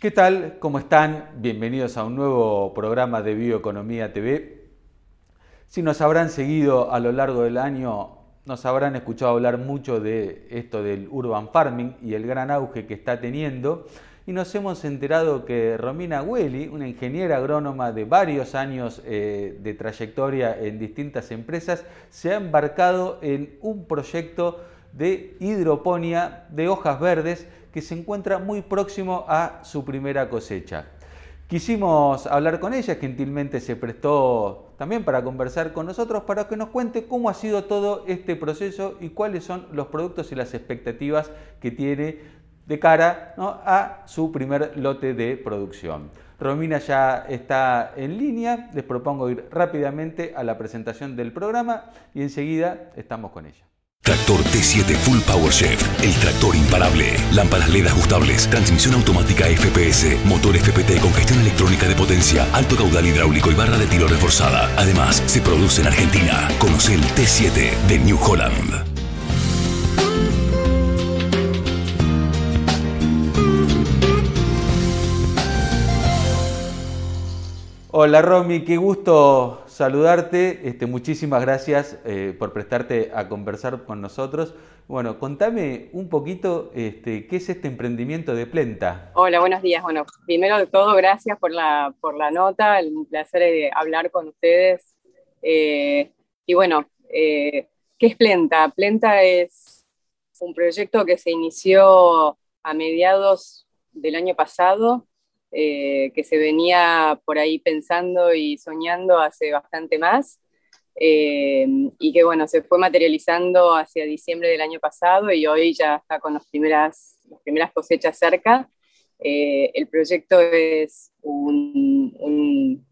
¿Qué tal? ¿Cómo están? Bienvenidos a un nuevo programa de Bioeconomía TV. Si nos habrán seguido a lo largo del año, nos habrán escuchado hablar mucho de esto del urban farming y el gran auge que está teniendo. Y nos hemos enterado que Romina Hueli, una ingeniera agrónoma de varios años eh, de trayectoria en distintas empresas, se ha embarcado en un proyecto de hidroponía de hojas verdes que se encuentra muy próximo a su primera cosecha. Quisimos hablar con ella, gentilmente se prestó también para conversar con nosotros, para que nos cuente cómo ha sido todo este proceso y cuáles son los productos y las expectativas que tiene de cara a su primer lote de producción. Romina ya está en línea, les propongo ir rápidamente a la presentación del programa y enseguida estamos con ella. Tractor T7 Full Power Chef, el tractor imparable. Lámparas LED ajustables, transmisión automática FPS, motor FPT con gestión electrónica de potencia, alto caudal hidráulico y barra de tiro reforzada. Además, se produce en Argentina. Conoce el T7 de New Holland. Hola Romy, qué gusto saludarte. Este, muchísimas gracias eh, por prestarte a conversar con nosotros. Bueno, contame un poquito este, qué es este emprendimiento de Plenta. Hola, buenos días. Bueno, primero de todo, gracias por la, por la nota, un placer de hablar con ustedes. Eh, y bueno, eh, ¿qué es Plenta? Plenta es un proyecto que se inició a mediados del año pasado eh, que se venía por ahí pensando y soñando hace bastante más. Eh, y que bueno, se fue materializando hacia diciembre del año pasado y hoy ya está con las primeras, las primeras cosechas cerca. Eh, el proyecto es un, un,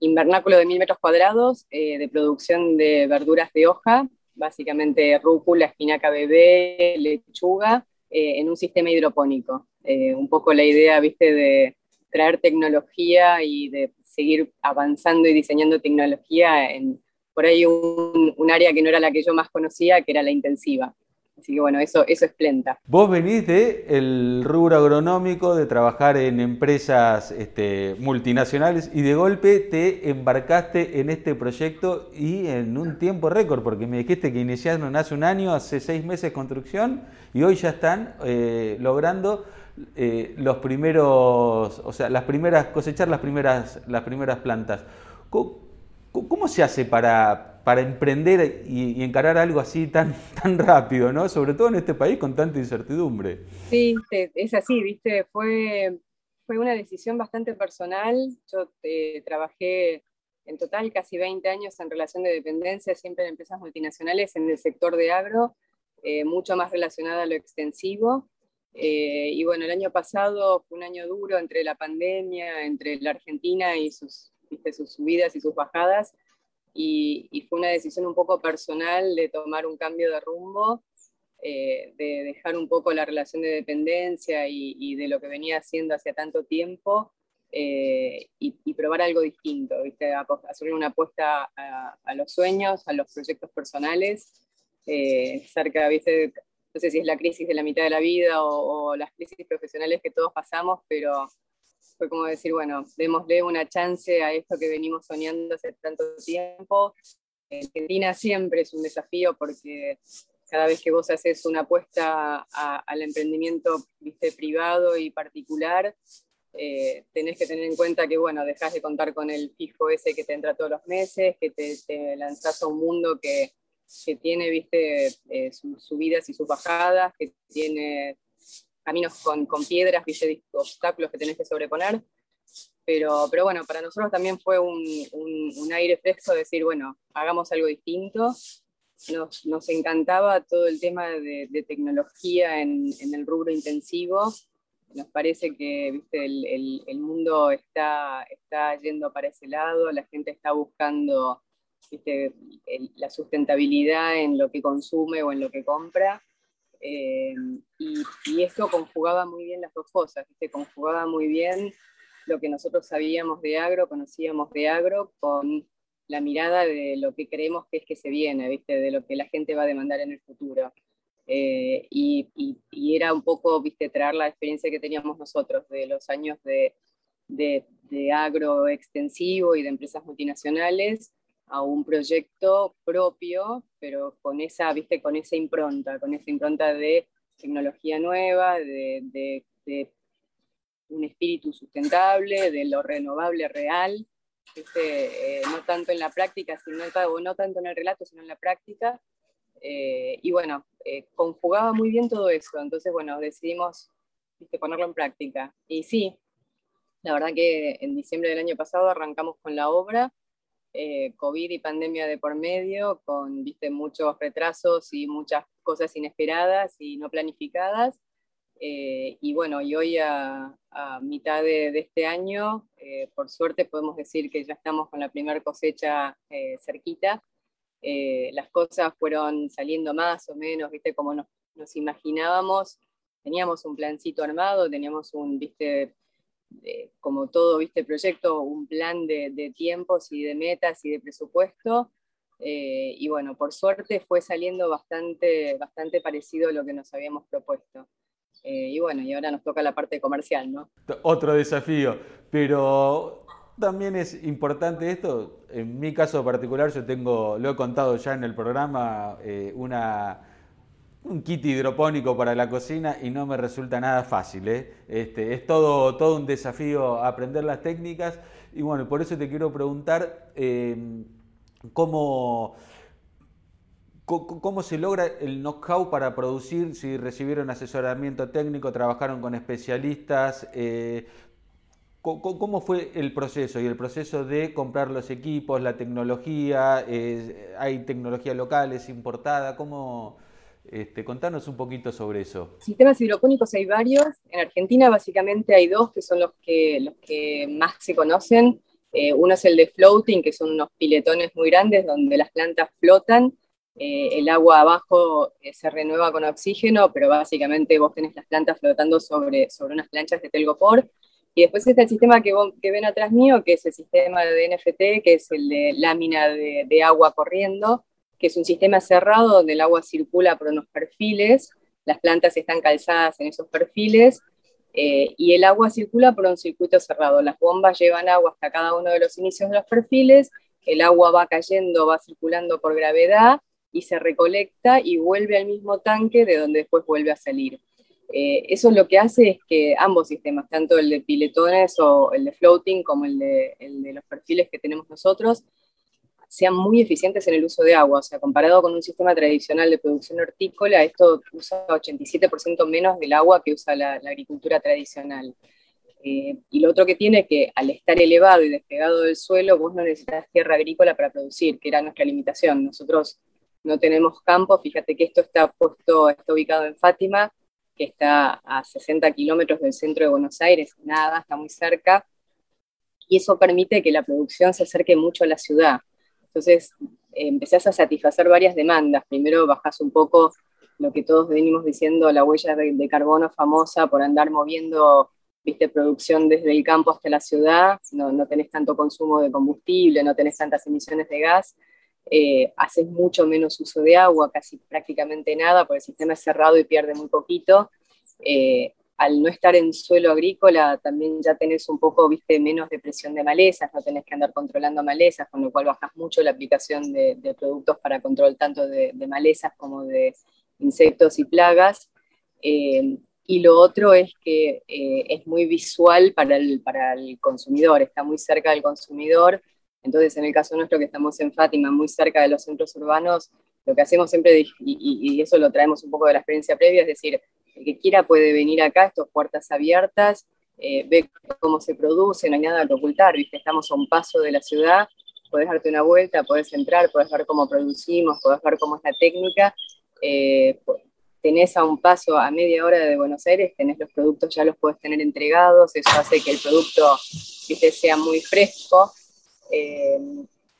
invernáculo de mil metros cuadrados de producción de verduras de hoja, básicamente rúcula, espinaca bebé, lechuga, en un sistema hidropónico. un poco la idea, viste, de, traer tecnología y de seguir avanzando y diseñando tecnología en por ahí un, área que no era la que yo más conocía, que era la intensiva. Así que bueno, eso, eso es Plenta. Vos venís del el rubro agronómico, de trabajar en empresas este, multinacionales y de golpe te embarcaste en este proyecto y en un tiempo récord, porque me dijiste que iniciaron hace un año, hace seis meses construcción y hoy ya están eh, logrando eh, los primeros, o sea, las primeras, cosechar las primeras, las primeras plantas. ¿Cómo, se hace para, para emprender y, encarar algo así tan, tan rápido, ¿no? Sobre todo en este país con tanta incertidumbre. Sí, es así, viste, fue, fue una decisión bastante personal. Yo eh, trabajé en total casi 20 años en relación de dependencia, siempre en empresas multinacionales en el sector de agro, eh, mucho más relacionada a lo extensivo. Eh, y bueno, el año pasado fue un año duro entre la pandemia, entre la Argentina y sus, sus subidas y sus bajadas, y, fue una decisión un poco personal de tomar un cambio de rumbo, eh, de dejar un poco la relación de dependencia y, de lo que venía haciendo hacía tanto tiempo. Eh, y, probar algo distinto, ¿viste? hacer una apuesta a, a, los sueños, a los proyectos personales, cerca, ¿viste? No sé si es la crisis de la mitad de la vida o, las crisis profesionales que todos pasamos, pero fue como decir, bueno, démosle una chance a esto que venimos soñando hace tanto tiempo. Argentina siempre es un desafío porque cada vez que vos haces una apuesta al emprendimiento ¿viste, privado y particular, eh, tenés que tener en cuenta que, bueno, dejás de contar con el fijo ese que te entra todos los meses, que te, te lanzás a un mundo que, que tiene, viste, eh, sus subidas y sus bajadas, que tiene caminos con, con piedras, viste, obstáculos que tenés que sobreponer. Pero, pero bueno, para nosotros también fue un, un, aire fresco decir, bueno, hagamos algo distinto. Nos, nos encantaba todo el tema de, de tecnología en, en, el rubro intensivo. Nos parece que ¿viste? El, el, el, mundo está, está yendo para ese lado, la gente está buscando la sustentabilidad en lo que consume o en lo que compra. Eh, y, esto conjugaba muy bien las dos cosas, conjugaba muy bien lo que nosotros sabíamos de agro, conocíamos de agro, con la mirada de lo que creemos que es que se viene, ¿viste? de lo que la gente va a demandar en el futuro. Eh, y, era un poco, viste, traer la experiencia que teníamos nosotros de los años de, de, de agro extensivo y de empresas multinacionales a un proyecto propio, pero con esa, viste, con esa impronta, con esa impronta de tecnología nueva, de, un espíritu sustentable, de lo renovable real, eh, no tanto en la práctica, sino, no tanto en el relato, sino en la práctica. Eh, y bueno, eh, conjugaba muy bien todo eso, entonces bueno, decidimos ¿viste? ponerlo en práctica. Y sí, la verdad que en diciembre del año pasado arrancamos con la obra, COVID y pandemia de por medio, con ¿viste? muchos retrasos y muchas cosas inesperadas y no planificadas. Eh, y bueno, y hoy a, mitad de, este año, eh, por suerte podemos decir que ya estamos con la primera cosecha eh, cerquita. las cosas fueron saliendo más o menos, viste, como nos, nos imaginábamos. Teníamos un plancito armado, teníamos un, viste, como todo, viste, proyecto, un plan de, de tiempos y de metas y de presupuesto. Eh, y bueno, por suerte fue saliendo bastante, bastante parecido a lo que nos habíamos propuesto. Eh, y bueno, y ahora nos toca la parte comercial, ¿no? Otro desafío, pero también es importante esto. En mi caso particular, yo tengo, lo he contado ya en el programa, eh, una, un kit hidropónico para la cocina y no me resulta nada fácil. Este, es todo, todo un desafío aprender las técnicas y bueno, por eso te quiero preguntar cómo, cómo se logra el know-how para producir, si recibieron asesoramiento técnico, trabajaron con especialistas, eh, ¿Cómo fue el proceso? Y el proceso de comprar los equipos, la tecnología, hay tecnología local, es importada, ¿cómo? Este, contanos un poquito sobre eso. Sistemas hidropónicos hay varios. En Argentina básicamente hay dos que son los que, los que más se conocen. Eh, uno es el de floating, que son unos piletones muy grandes donde las plantas flotan. Eh, el agua abajo eh, se renueva con oxígeno, pero básicamente vos tenés las plantas flotando sobre, sobre unas planchas de telgopor. Y después está el sistema que, que ven atrás mío, que es el sistema de NFT, que es el de lámina de, de agua corriendo, que es un sistema cerrado donde el agua circula por unos perfiles, las plantas están calzadas en esos perfiles eh, y el agua circula por un circuito cerrado. Las bombas llevan agua hasta cada uno de los inicios de los perfiles, el agua va cayendo, va circulando por gravedad y se recolecta y vuelve al mismo tanque de donde después vuelve a salir. Eh, eso lo que hace es que ambos sistemas, tanto el de piletones o el de floating como el de, el de los perfiles que tenemos nosotros, sean muy eficientes en el uso de agua. O sea, comparado con un sistema tradicional de producción hortícola, esto usa 87% menos del agua que usa la, agricultura tradicional. Eh, y lo otro que tiene es que al estar elevado y despegado del suelo, vos no necesitas tierra agrícola para producir, que era nuestra limitación. Nosotros no tenemos campo, fíjate que esto está puesto, está ubicado en Fátima, que está a 60 kilómetros del centro de Buenos Aires, nada, está muy cerca, y eso permite que la producción se acerque mucho a la ciudad. Entonces empezás a satisfacer varias demandas. Primero bajás un poco lo que todos venimos diciendo, la huella de, carbono famosa por andar moviendo viste, producción desde el campo hasta la ciudad, no, no, tenés tanto consumo de combustible, no tenés tantas emisiones de gas, eh, haces mucho menos uso de agua, casi prácticamente nada, porque el sistema es cerrado y pierde muy poquito. Eh, al no estar en suelo agrícola también ya tenés un poco, viste, menos depresión de malezas, no tenés que andar controlando malezas, con lo cual bajas mucho la aplicación de, productos para control tanto de, malezas como de insectos y plagas. Eh, y lo otro es que eh, es muy visual para el, para el consumidor, está muy cerca del consumidor. Entonces, en el caso nuestro que estamos en Fátima, muy cerca de los centros urbanos, lo que hacemos siempre, y, y eso lo traemos un poco de la experiencia previa, es decir, el que quiera puede venir acá, estos puertas abiertas, eh, ve cómo se produce, no hay nada que ocultar, ¿viste? estamos a un paso de la ciudad, podés darte una vuelta, podés entrar, podés ver cómo producimos, podés ver cómo es la técnica. Eh, tenés a un paso, a media hora de Buenos Aires, tenés los productos, ya los podés tener entregados, eso hace que el producto ¿viste? sea muy fresco. Eh,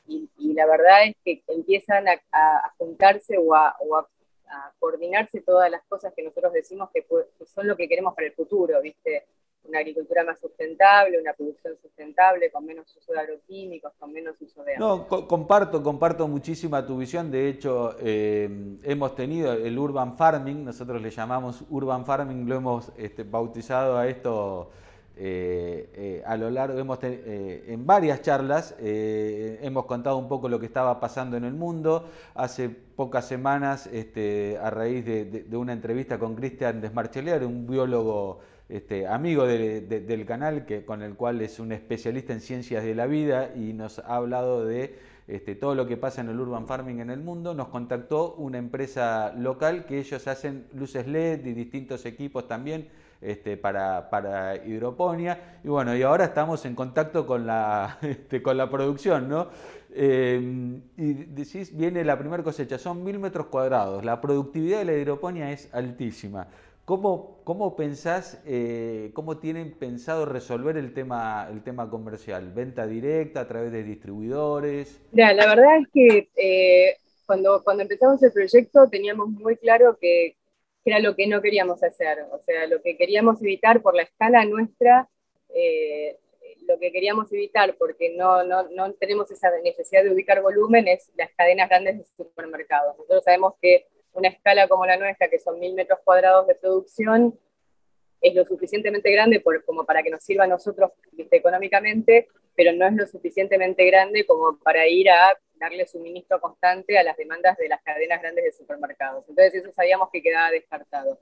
y, la verdad es que empiezan a, juntarse o a, o a a coordinarse todas las cosas que nosotros decimos que, son lo que queremos para el futuro, ¿viste? una agricultura más sustentable, una producción sustentable, con menos uso de agroquímicos, con menos uso de. No, comparto, comparto muchísima tu visión. De hecho, eh, hemos tenido el urban farming, nosotros le llamamos urban farming, lo hemos este, bautizado a esto eh, eh, a lo largo, hemos en varias charlas, hemos contado un poco lo que estaba pasando en el mundo. Hace pocas semanas, este, a raíz de, una entrevista con Cristian Desmarchelier, un biólogo este, amigo del canal, que, con el cual es un especialista en ciencias de la vida y nos ha hablado de este, todo lo que pasa en el urban farming en el mundo, nos contactó una empresa local que ellos hacen luces LED y distintos equipos también este, para, para, hidroponía. Y bueno, y ahora estamos en contacto con la, con la producción, ¿no? Eh, y decís, viene la primera cosecha, son mil metros cuadrados, la productividad de la hidroponía es altísima. ¿Cómo, cómo pensás, eh, cómo tienen pensado resolver el tema, el tema comercial? ¿Venta directa a través de distribuidores? la verdad es que eh, cuando, cuando empezamos el proyecto teníamos muy claro que, era lo que no queríamos hacer. O sea, lo que queríamos evitar por la escala nuestra, eh, lo que queríamos evitar porque no, no, no tenemos esa necesidad de ubicar volumen es las cadenas grandes de supermercados. Nosotros sabemos que una escala como la nuestra, que son mil metros cuadrados de producción, es lo suficientemente grande como para que nos sirva a nosotros económicamente, pero no es lo suficientemente grande como para ir a darle suministro constante a las demandas de las cadenas grandes de supermercados. Entonces eso sabíamos que quedaba descartado.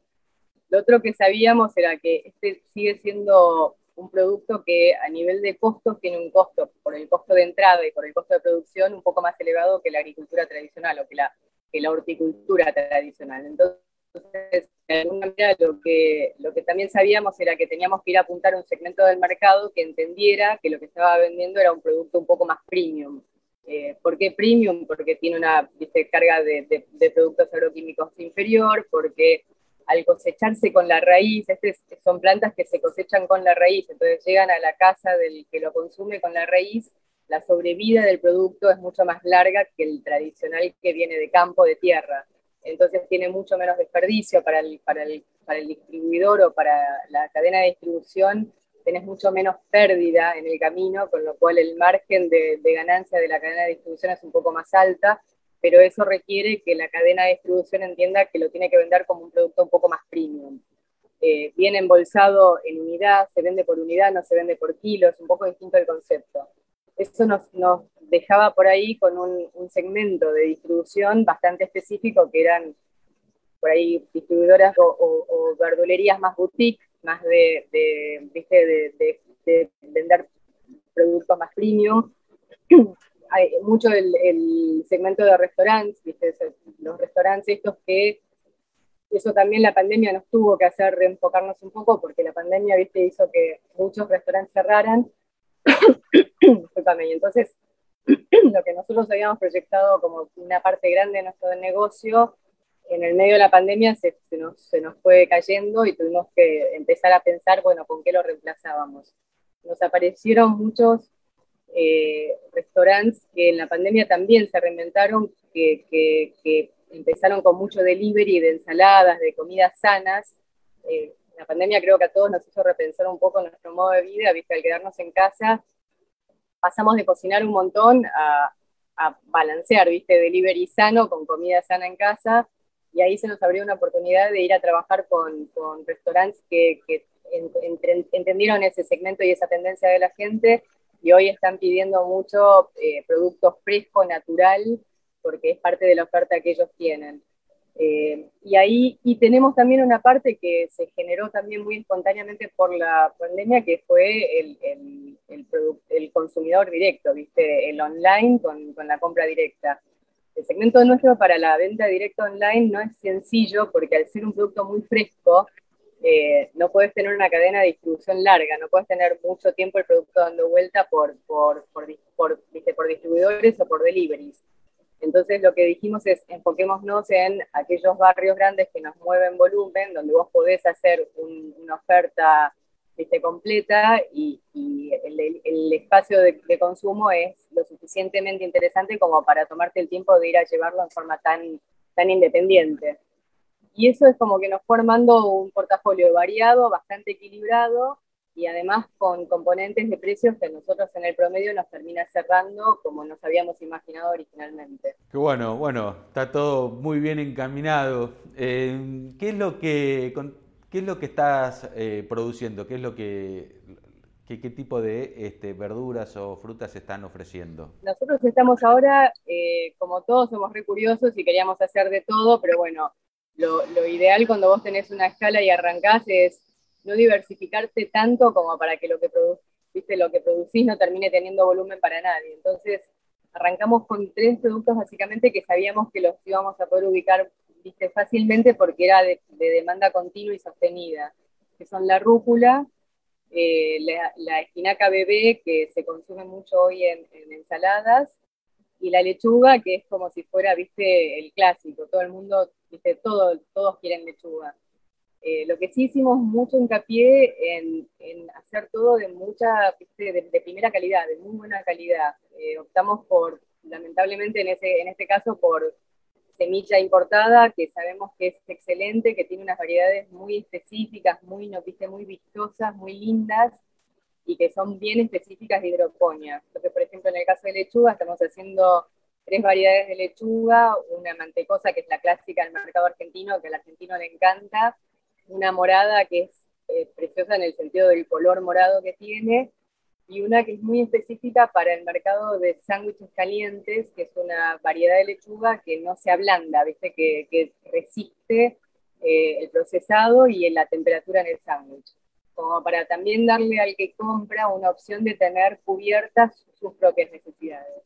Lo otro que sabíamos era que este sigue siendo un producto que a nivel de costos tiene un costo por el costo de entrada y por el costo de producción un poco más elevado que la agricultura tradicional o que la que la horticultura tradicional. Entonces, de alguna manera, lo que, lo que también sabíamos era que teníamos que ir a apuntar a un segmento del mercado que entendiera que lo que estaba vendiendo era un producto un poco más premium. Eh, ¿Por qué premium? Porque tiene una carga de, de, productos agroquímicos inferior, porque al cosecharse con la raíz, este son plantas que se cosechan con la raíz, entonces llegan a la casa del que lo consume con la raíz la sobrevida del producto es mucho más larga que el tradicional que viene de campo, de tierra. Entonces tiene mucho menos desperdicio para el, para el, para el distribuidor o para la cadena de distribución. Tenés mucho menos pérdida en el camino, con lo cual el margen de, ganancia de la cadena de distribución es un poco más alta, pero eso requiere que la cadena de distribución entienda que lo tiene que vender como un producto un poco más premium. Eh, viene embolsado en unidad, se vende por unidad, no se vende por kilo, es un poco distinto el concepto eso nos, dejaba por ahí con un, segmento de distribución bastante específico, que eran por ahí distribuidoras o, verdulerías más boutique, más de, de, vender productos más premium. Hay mucho el, segmento de restaurantes, los restaurantes estos que eso también la pandemia nos tuvo que hacer reenfocarnos un poco porque la pandemia ¿viste? hizo que muchos restaurantes cerraran y entonces lo que nosotros habíamos proyectado como una parte grande de nuestro negocio, en el medio de la pandemia se, nos, se nos fue cayendo y tuvimos que empezar a pensar, bueno, ¿con qué lo reemplazábamos? Nos aparecieron muchos eh, restaurantes que en la pandemia también se reinventaron, que, que, empezaron con mucho delivery de ensaladas, de comidas sanas. Eh, la pandemia creo que a todos nos hizo repensar un poco nuestro modo de vida, ¿viste? al quedarnos en casa pasamos de cocinar un montón a, balancear, ¿viste? Delivery sano con comida sana en casa. Y ahí se nos abrió una oportunidad de ir a trabajar con, restaurantes que, entendieron ese segmento y esa tendencia de la gente y hoy están pidiendo mucho eh, producto fresco, natural, porque es parte de la oferta que ellos tienen. Eh, y ahí y tenemos también una parte que se generó también muy espontáneamente por la pandemia, que fue el, el, el, consumidor directo, ¿viste? el online con, con, la compra directa. El segmento nuestro para la venta directa online no es sencillo porque al ser un producto muy fresco, eh, no puedes tener una cadena de distribución larga, no puedes tener mucho tiempo el producto dando vuelta por, por, por, por, por distribuidores o por deliveries. Entonces lo que dijimos es enfoquémonos en aquellos barrios grandes que nos mueven volumen, donde vos podés hacer una oferta completa y, el, espacio de, consumo es lo suficientemente interesante como para tomarte el tiempo de ir a llevarlo en forma tan, tan independiente. Y eso es como que nos fue armando un portafolio variado, bastante equilibrado, y además con componentes de precios que nosotros en el promedio nos termina cerrando como nos habíamos imaginado originalmente. Qué bueno, bueno, está todo muy bien encaminado. Eh, ¿qué, es lo que, ¿Qué es lo que estás eh, produciendo? ¿Qué es lo que, qué, tipo de este, verduras o frutas están ofreciendo? Nosotros estamos ahora, eh, como todos somos re curiosos y queríamos hacer de todo, pero bueno, lo, ideal cuando vos tenés una escala y arrancás es no diversificarte tanto como para que lo que, ¿viste? lo que producís no termine teniendo volumen para nadie. Entonces, arrancamos con tres productos básicamente que sabíamos que los íbamos a poder ubicar fácilmente porque era de, demanda continua y sostenida, que son la rúcula, eh, la, espinaca bebé, que se consume mucho hoy en, ensaladas, y la lechuga, que es como si fuera, el clásico, todo el mundo, todos quieren lechuga. Eh, lo que sí hicimos mucho hincapié en, en hacer todo de mucha, de, primera calidad, de muy buena calidad. Eh, optamos por, lamentablemente en, ese, en este caso, por semilla importada, que sabemos que es excelente, que tiene unas variedades muy específicas, muy, no, viste, muy vistosas, muy lindas, y que son bien específicas de hidroponía. Entonces, por ejemplo, en el caso de lechuga, estamos haciendo tres variedades de lechuga, una mantecosa, que es la clásica del mercado argentino, que al argentino le encanta, una morada que es eh, preciosa en el sentido del color morado que tiene, y una que es muy específica para el mercado de sándwiches calientes, que es una variedad de lechuga que no se ablanda, ¿viste? Que, resiste eh, el procesado y en la temperatura en el sándwich, como para también darle al que compra una opción de tener cubiertas sus propias necesidades.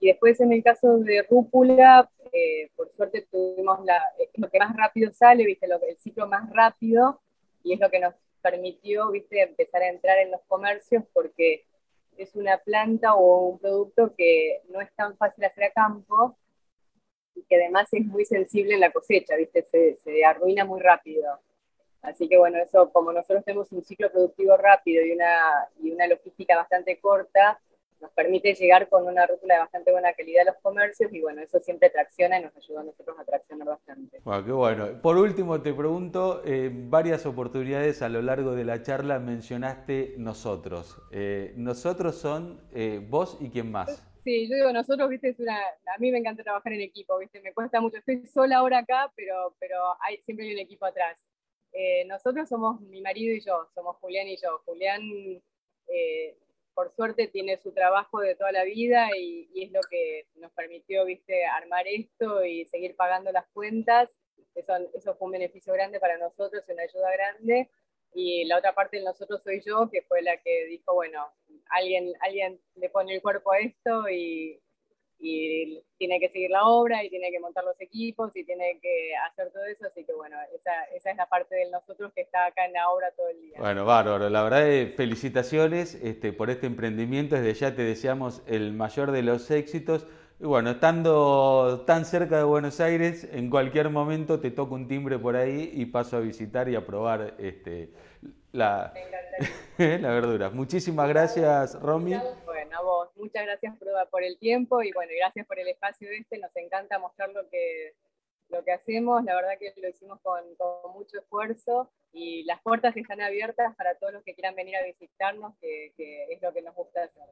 Y después en el caso de rúcula, eh, por suerte tuvimos la, lo que más rápido sale, ¿viste? Lo, el ciclo más rápido, y es lo que nos permitió ¿viste? empezar a entrar en los comercios porque es una planta o un producto que no es tan fácil hacer a campo y que además es muy sensible en la cosecha, ¿viste? Se, se arruina muy rápido. Así que bueno, eso como nosotros tenemos un ciclo productivo rápido y una, y una logística bastante corta, nos permite llegar con una rúcula de bastante buena calidad a los comercios y bueno, eso siempre tracciona y nos ayuda a nosotros a traccionar bastante. Bueno, qué bueno. Por último, te pregunto, eh, varias oportunidades a lo largo de la charla mencionaste nosotros. Eh, nosotros son eh, vos y quién más. Sí, yo digo nosotros, viste, es una, a mí me encanta trabajar en equipo, viste, me cuesta mucho, estoy sola ahora acá, pero, pero hay, siempre hay un equipo atrás. nosotros somos mi marido y yo, somos Julián y yo. Julián por suerte tiene su trabajo de toda la vida y, es lo que nos permitió, viste, armar esto y seguir pagando las cuentas. Eso, eso fue un beneficio grande para nosotros, una ayuda grande. Y la otra parte de nosotros soy yo, que fue la que dijo, bueno, alguien, alguien le pone el cuerpo a esto y, y tiene que seguir la obra y tiene que montar los equipos y tiene que hacer todo eso, así que bueno, esa, esa es la parte de nosotros que está acá en la obra todo el día. Bueno, bárbaro, la verdad es felicitaciones este, por este emprendimiento, desde ya te deseamos el mayor de los éxitos. Y bueno, estando tan cerca de Buenos Aires, en cualquier momento te toco un timbre por ahí y paso a visitar y a probar este, la, la verdura. Muchísimas gracias, Romy. Muchas gracias por, el tiempo y bueno, gracias por el espacio este. Nos encanta mostrar lo que, lo que hacemos. La verdad que lo hicimos con, mucho esfuerzo y las puertas están abiertas para todos los que quieran venir a visitarnos, que es lo que nos gusta hacer.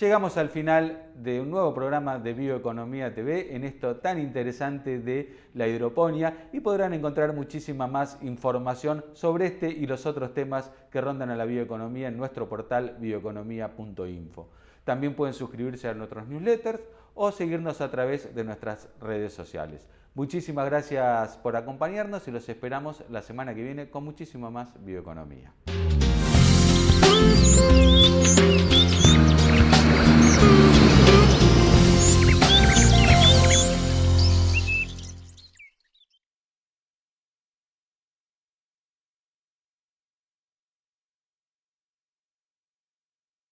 Llegamos al final de un nuevo programa de Bioeconomía TV en esto tan interesante de la hidroponía y podrán encontrar muchísima más información sobre este y los otros temas que rondan a la bioeconomía en nuestro portal bioeconomía.info. También pueden suscribirse a nuestros newsletters o seguirnos a través de nuestras redes sociales. Muchísimas gracias por acompañarnos y los esperamos la semana que viene con muchísima más bioeconomía.